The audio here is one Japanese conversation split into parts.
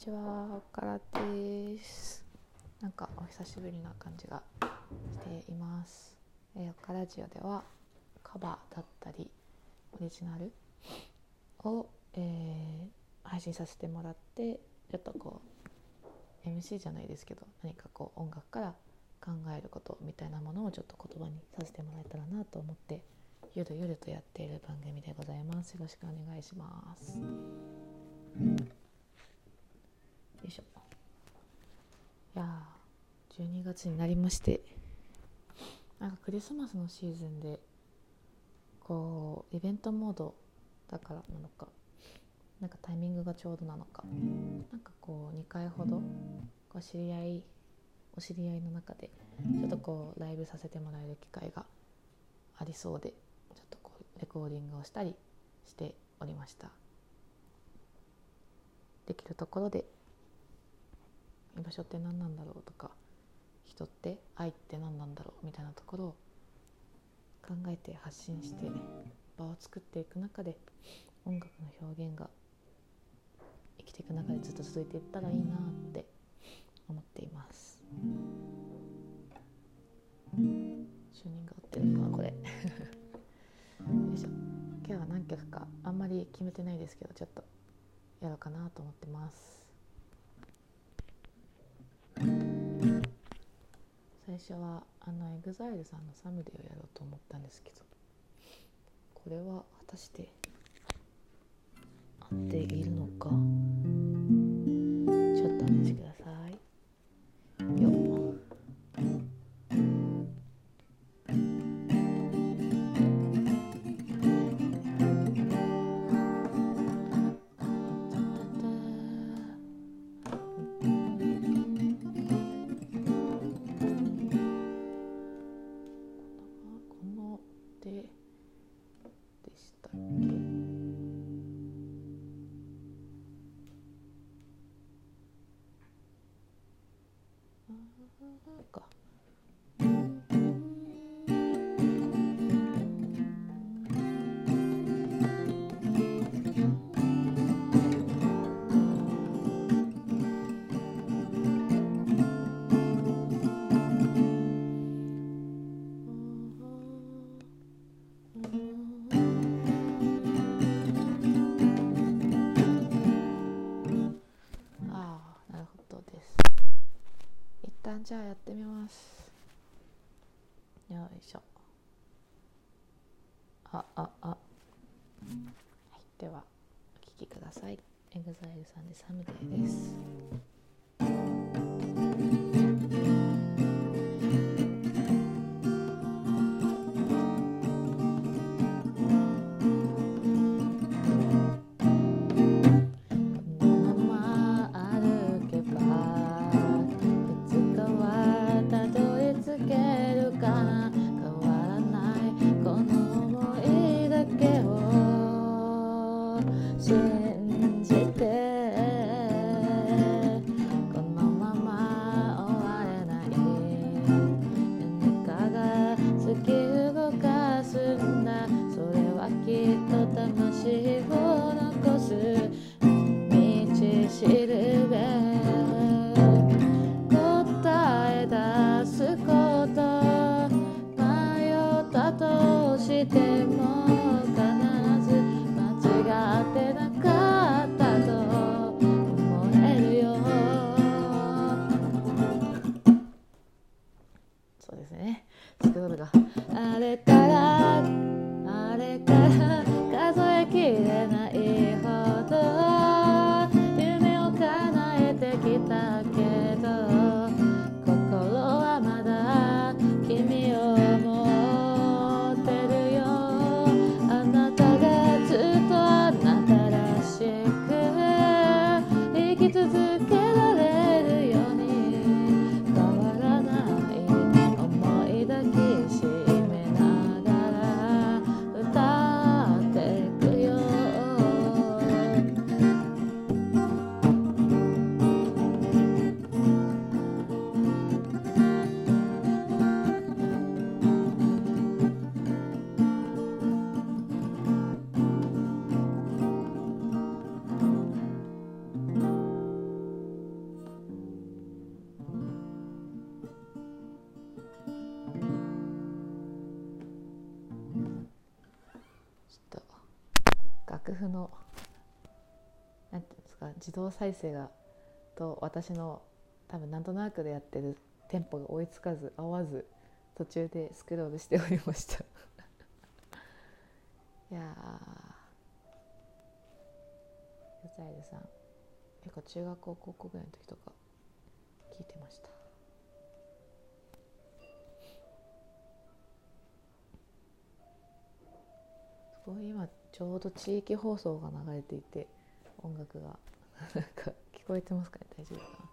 ちは、おからです。なんかお久しぶりな感じがしています。えー、おからジオではカバーだったりオリジナルを、えー配信させてもらってちょっとこう MC じゃないですけど何かこう音楽から考えることみたいなものをちょっと言葉にさせてもらえたらなと思ってゆるゆるとやっている番組でございます。よろしくお願いします。よいしょ。いや12月になりまして。なんかクリスマスのシーズンでこうイベントモードだからなのかなんかタイミングがちょうどなのか。なんかこう2回ほどこう知り合いお知り合いの中でちょっとこうライブさせてもらえる機会がありそうでちょっとこうレコーディングをしたりしておりました。できるところで居場所って何なんだろう？とか人って愛って何なんだろう？みたいなところを考えて発信して場を作っていく中で音楽の表現が生きていく中でずっと続いていったらいいなって思っています。チューニング合ってるのかなこれ。よいしょ。今日は何曲かあんまり決めてないですけどちょっとやろうかなと思ってます。最初はあの EXILE さんの「サムデー」をやろうと思ったんですけどこれは果たして合っているのか。じゃあやってみます。よいしょ。あああ。はい。ではお聴きください。EXILE さんで「サムデー」です。動再生がと私の多分なんとなくでやってるテンポが追いつかず合わず途中でスクロールしておりました。いやーユザイルさん結構中学校高校ぐらいの時とか聞いてました。すごい今ちょうど地域放送が流れていて音楽が。なんか聞こえてますかね？大丈夫？か な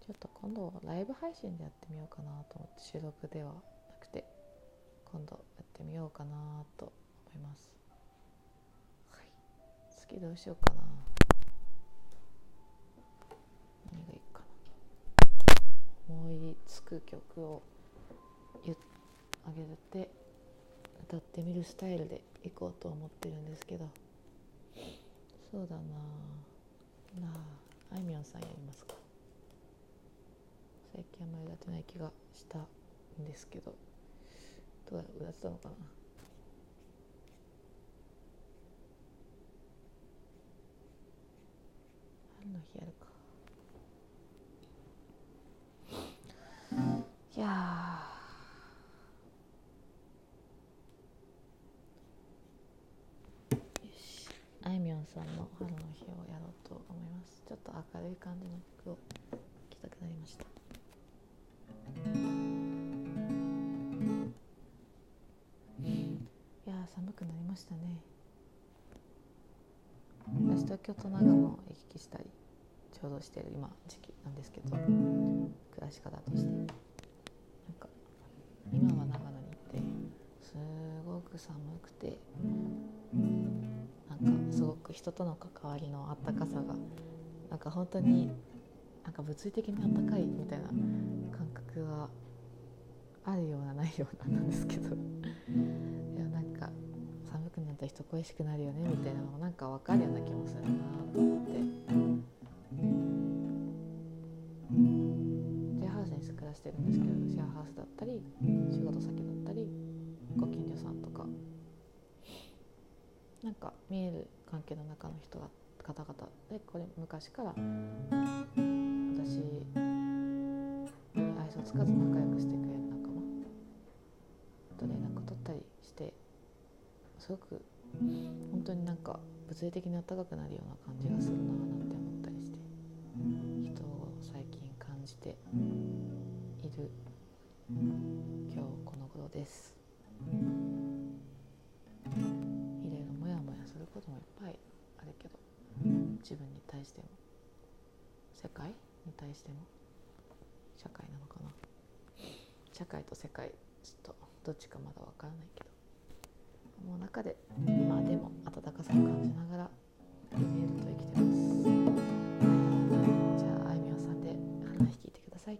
ちょっと今度ライブ配信でやってみようかなと思って収録ではなくて今度やってみようかなと思います、はい、次どうしようかな。何がいいかな。思いつく曲を言あげて。歌ってみるスタイルでいこうと思ってるんですけど。そうだな。なああいみょんさんやりますか？最近あんまり歌ってない気がしたんですけど。どうや歌ってたのかな？春の日やるか。あいみょんさんの「春の日」をやろうと思います。ちょっと明るい感じの曲を聴きたくなりました。いや寒くなりましたね。私東京と長野を行き来したりちょうどしてる今時期なんですけど暮らし方として。なんか今は長野に行ってすごく寒くてなんく人との関わりのあったかさがなんか本当になんか物理的にあったかいみたいな感覚があるようなないようななんですけど。いやなんか寒くなると人恋しくなるよねみたいなのもなんか分かるような気もするなと思って。シェアハウスに暮らしてるんですけどシェアハウスだったりなんか見える関係の中の人が方々でこれ昔から私に愛想つかず仲良くしてくれる仲間と連絡取ったりしてすごく本当になんか物理的にあったかくなるような感じがするななんて思ったりして人を最近感じている今日この頃です。こともいっぱいあるけど自分に対しても世界に対しても社会なのかな社会と世界ちょっとどっちかまだ分からないけどもう中でまあでも温かさを感じながらメールと生きてます。じゃああいみょんさんで話聞いてください。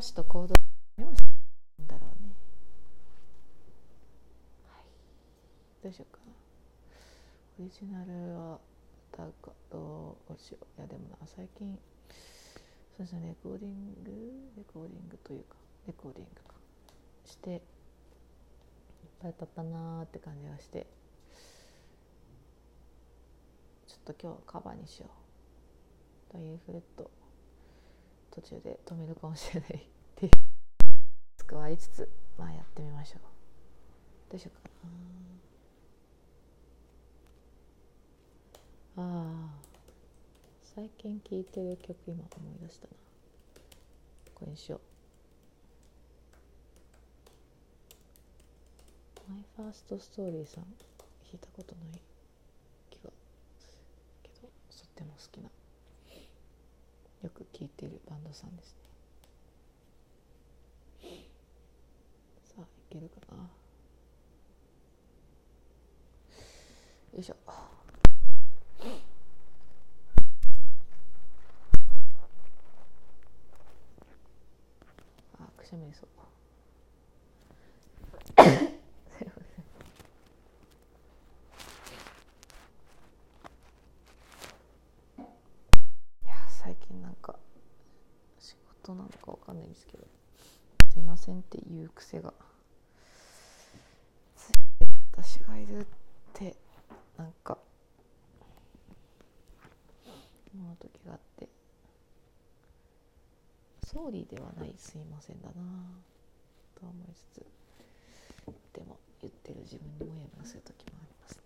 歌詞とコードメモしたんだろうね。はい。どうしようかな。オリジナルはだがどうしよういやでもな最近そうですねレコーディング？レコーディングというかレコーディングかしていっぱい歌ったなーって感じがしてちょっと今日はカバーにしようというフレット途中で止めるかもしれない。っていうつくわりつつまあやってみましょう。どうしようかな。ああ最近聴いてる曲今思い出したな。これにしよう。マイファーストストーリーさん弾いたことない気がけどとっても好きな。よく聴いてるバンドさんですね。さあいけるかな？よいしょ。あくしゃみそうすいません当なのかわかんですけど。すいませんっていう癖が。ついて私がいるってなんか思う時があって。ソーリーではないすいませんだなと思いつつでも言ってる自分にもやもやする時もあります。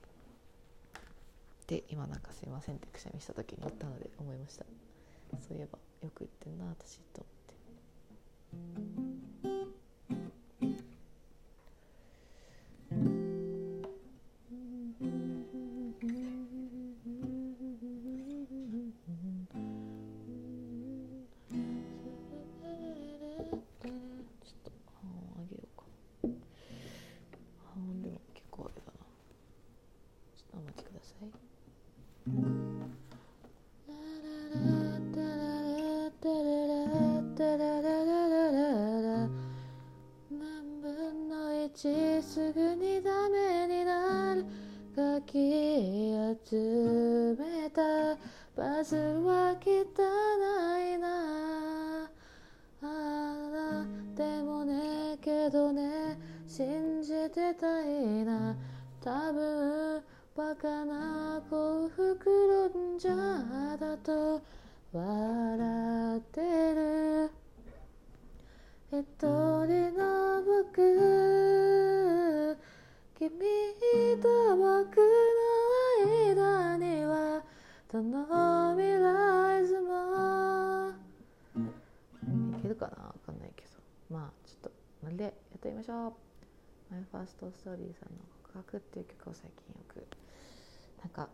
で今なんかすいませんってくしゃみした時に言ったので思いました。そういえばよく言ってんな私と。ストーリーさんの告白」っていう曲を最近よくなんか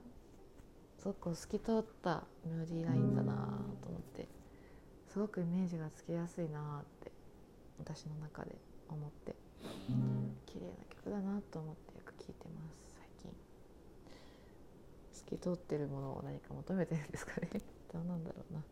すごく透き通ったメロディーラインだなと思ってすごくイメージがつきやすいなって私の中で思って綺麗な曲だなと思ってよく聴いてます最近。透き通ってるものを何か求めてるんですかね。どうなんだろうな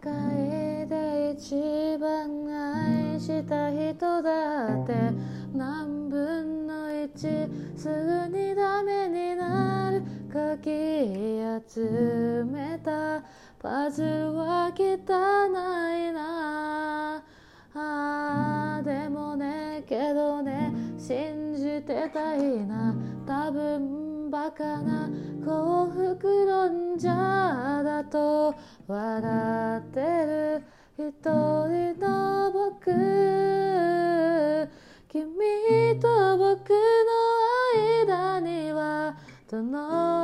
界で一番愛した人だって何分の一すぐにダメになるかき集めたパズルは汚いな。あでもねけどね信じてたいな。多分バカな幸福論者だと笑ってる一人の僕。君と僕の間にはどの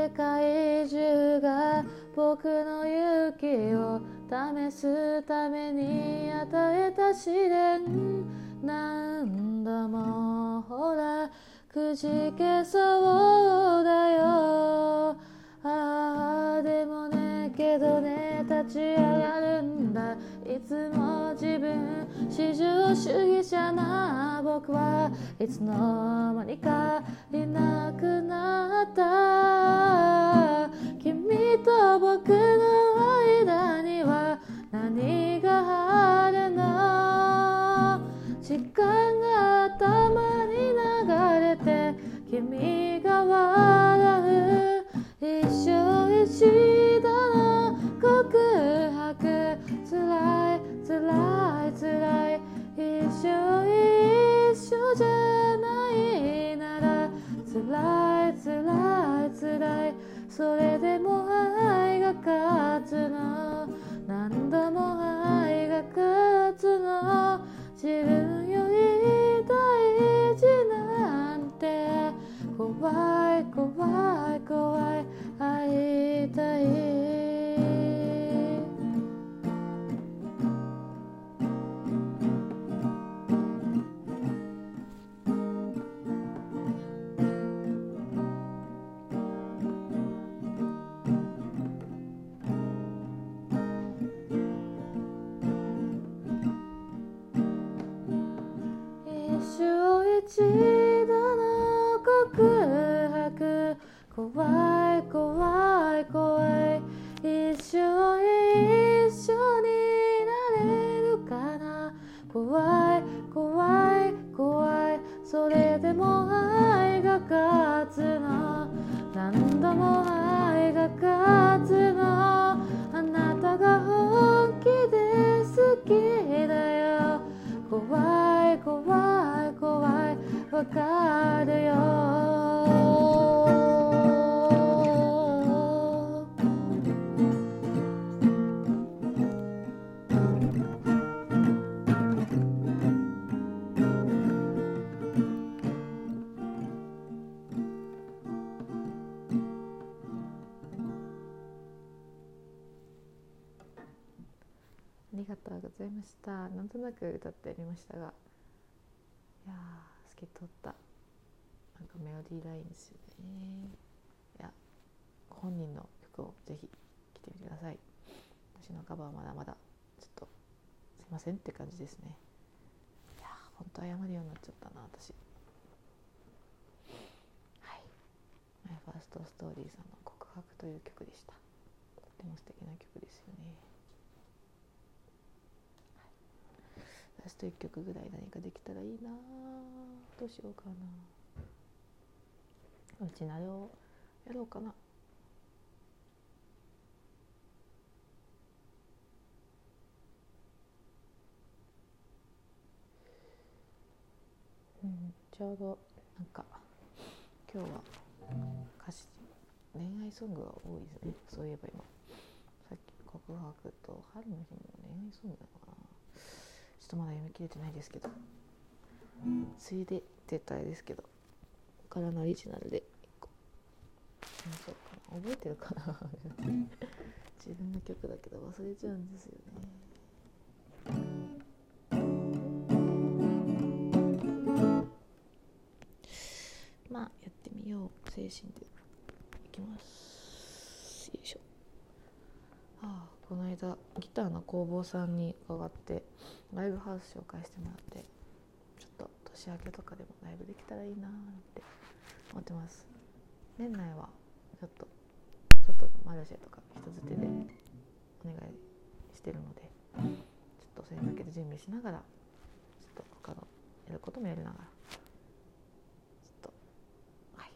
世界中が僕の勇気を試すために与えた試練。何度もほらくじけそうだよ。ああでもねけどね立ち上がるんだ。つも自分至上主義者な僕はいつの間にかいなくなった君と僕の間には何があるの時間が頭に流れて君が笑う一生一度の告白辛い辛い一生一緒じゃないがつの何度も愛が勝つのあなたが本気で好きだよ。怖い怖い怖い。わかるよ。ございました。なんとなく歌ってやりましたが、いや、透き通ったなんかメロディーラインですよね。いや、本人の曲をぜひ聴いてみてください。私のカバーはまだまだちょっとすいませんって感じですね。いやー、本当謝るようになっちゃったな、私。はい。マイファーストストーリーさんの告白という曲でした。とても素敵な曲ですよね。ラスト1曲ぐらい何かできたらいいなどうしようかな。うちなれをやろうかな。うんちょうどなんか今日は歌詞恋愛ソングが多いですね。そういえば今さっき告白と春の日も恋愛ソングなのかな。とまだ読み切れてないですけど。ついでって言ったらあれですけど。からのオリジナルで一個。何しようかな。覚えてるかな。自分の曲だけど忘れちゃうんですよね。まあやってみよう。精神で。いきます。よいしょ。ああこの間ギターの工房さんに伺ってライブハウス紹介してもらってちょっと年明けとかでもライブできたらいいなって思ってます。年内はちょっと外のマルシェとか人づてでお願いしてるのでちょっとそれに向けて準備しながらちょっと他のやることもやりながらちょっとはい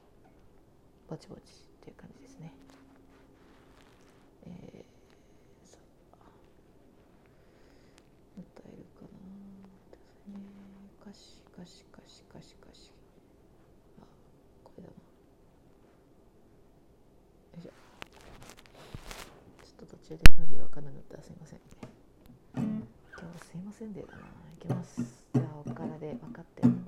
ぼちぼちっていう感じですねえーさあ歌えるかなですね歌詞歌詞歌詞歌詞歌詞あこれだなよいしょちょっと分かんなかったらすいません今日はすいませんでだな。いきます。じゃあおからで分かって。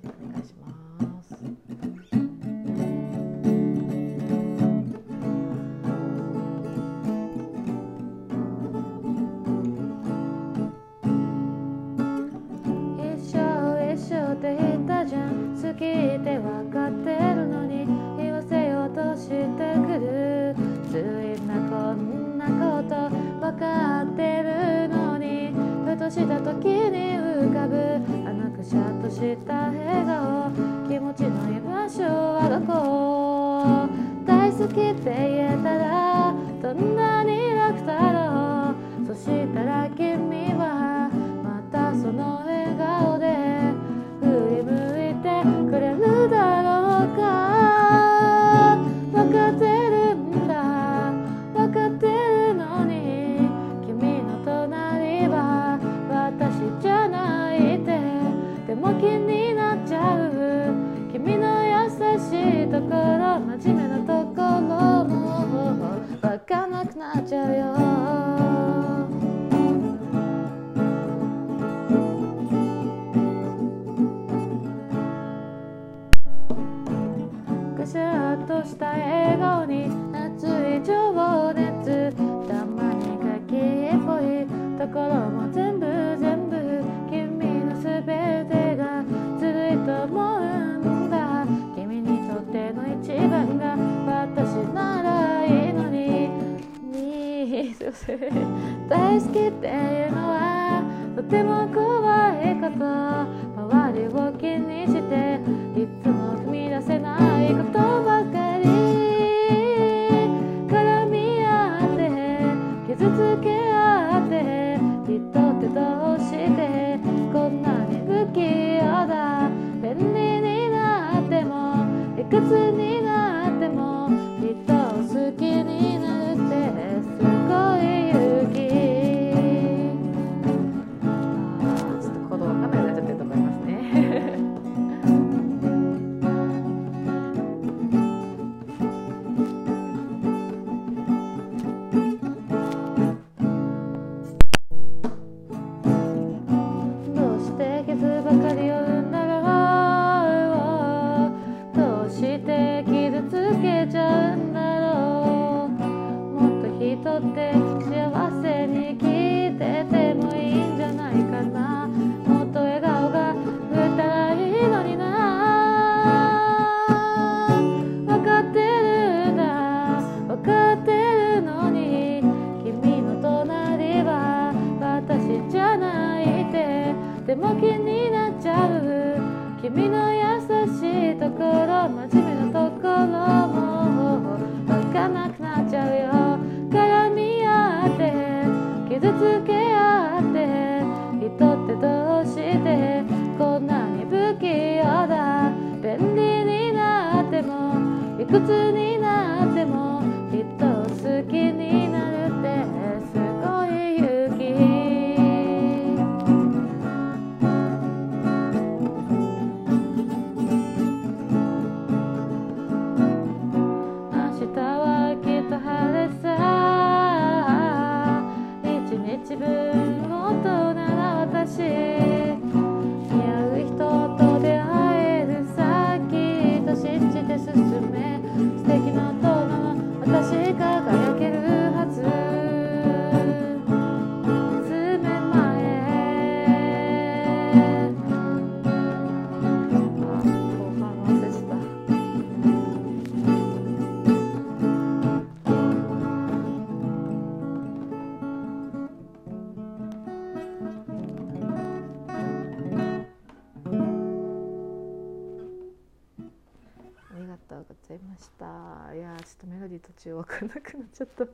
なくなっちゃった。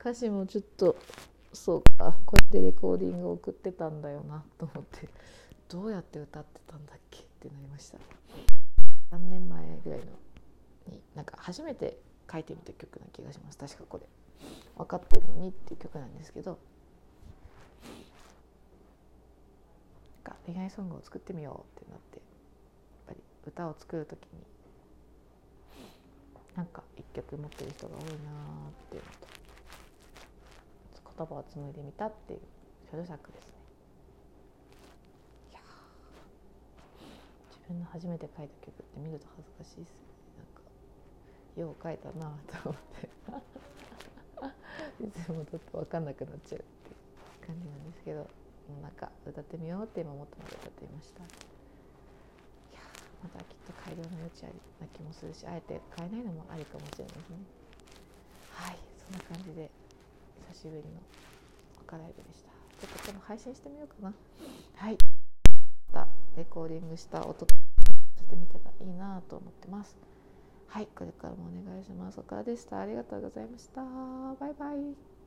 歌詞もちょっとそうか。こうやってレコーディングを送ってたんだよなと思って。どうやって歌ってたんだっけってなりました。3年前ぐらいのになんか初めて書いてみた曲な気がします。確かこれ。分かってるのにっていう曲なんですけど。恋愛ソングを作ってみようってなってやっぱり歌を作る時になんか一曲持ってる人が多いなーっていうのと言葉を紡いでみたっていう所作ですね。いや自分の初めて書いた曲って見ると恥ずかしいですよね。なんかよう書いたなと思って。いつもちょっと分かんなくなっちゃうっていう感じなんですけど。なんか歌ってみようって今思ったので歌ってみました。まだきっと改良の余地ありな気もするしあえて変えないのもありかもしれないですね。はいそんな感じで久しぶりの赤ライブでした。ちょっとこの配信してみようかな。はい。またレコーディングした音としてみたらいいなと思ってます。はいこれからもお願いします。岡田でした。ありがとうございました。バイバイ。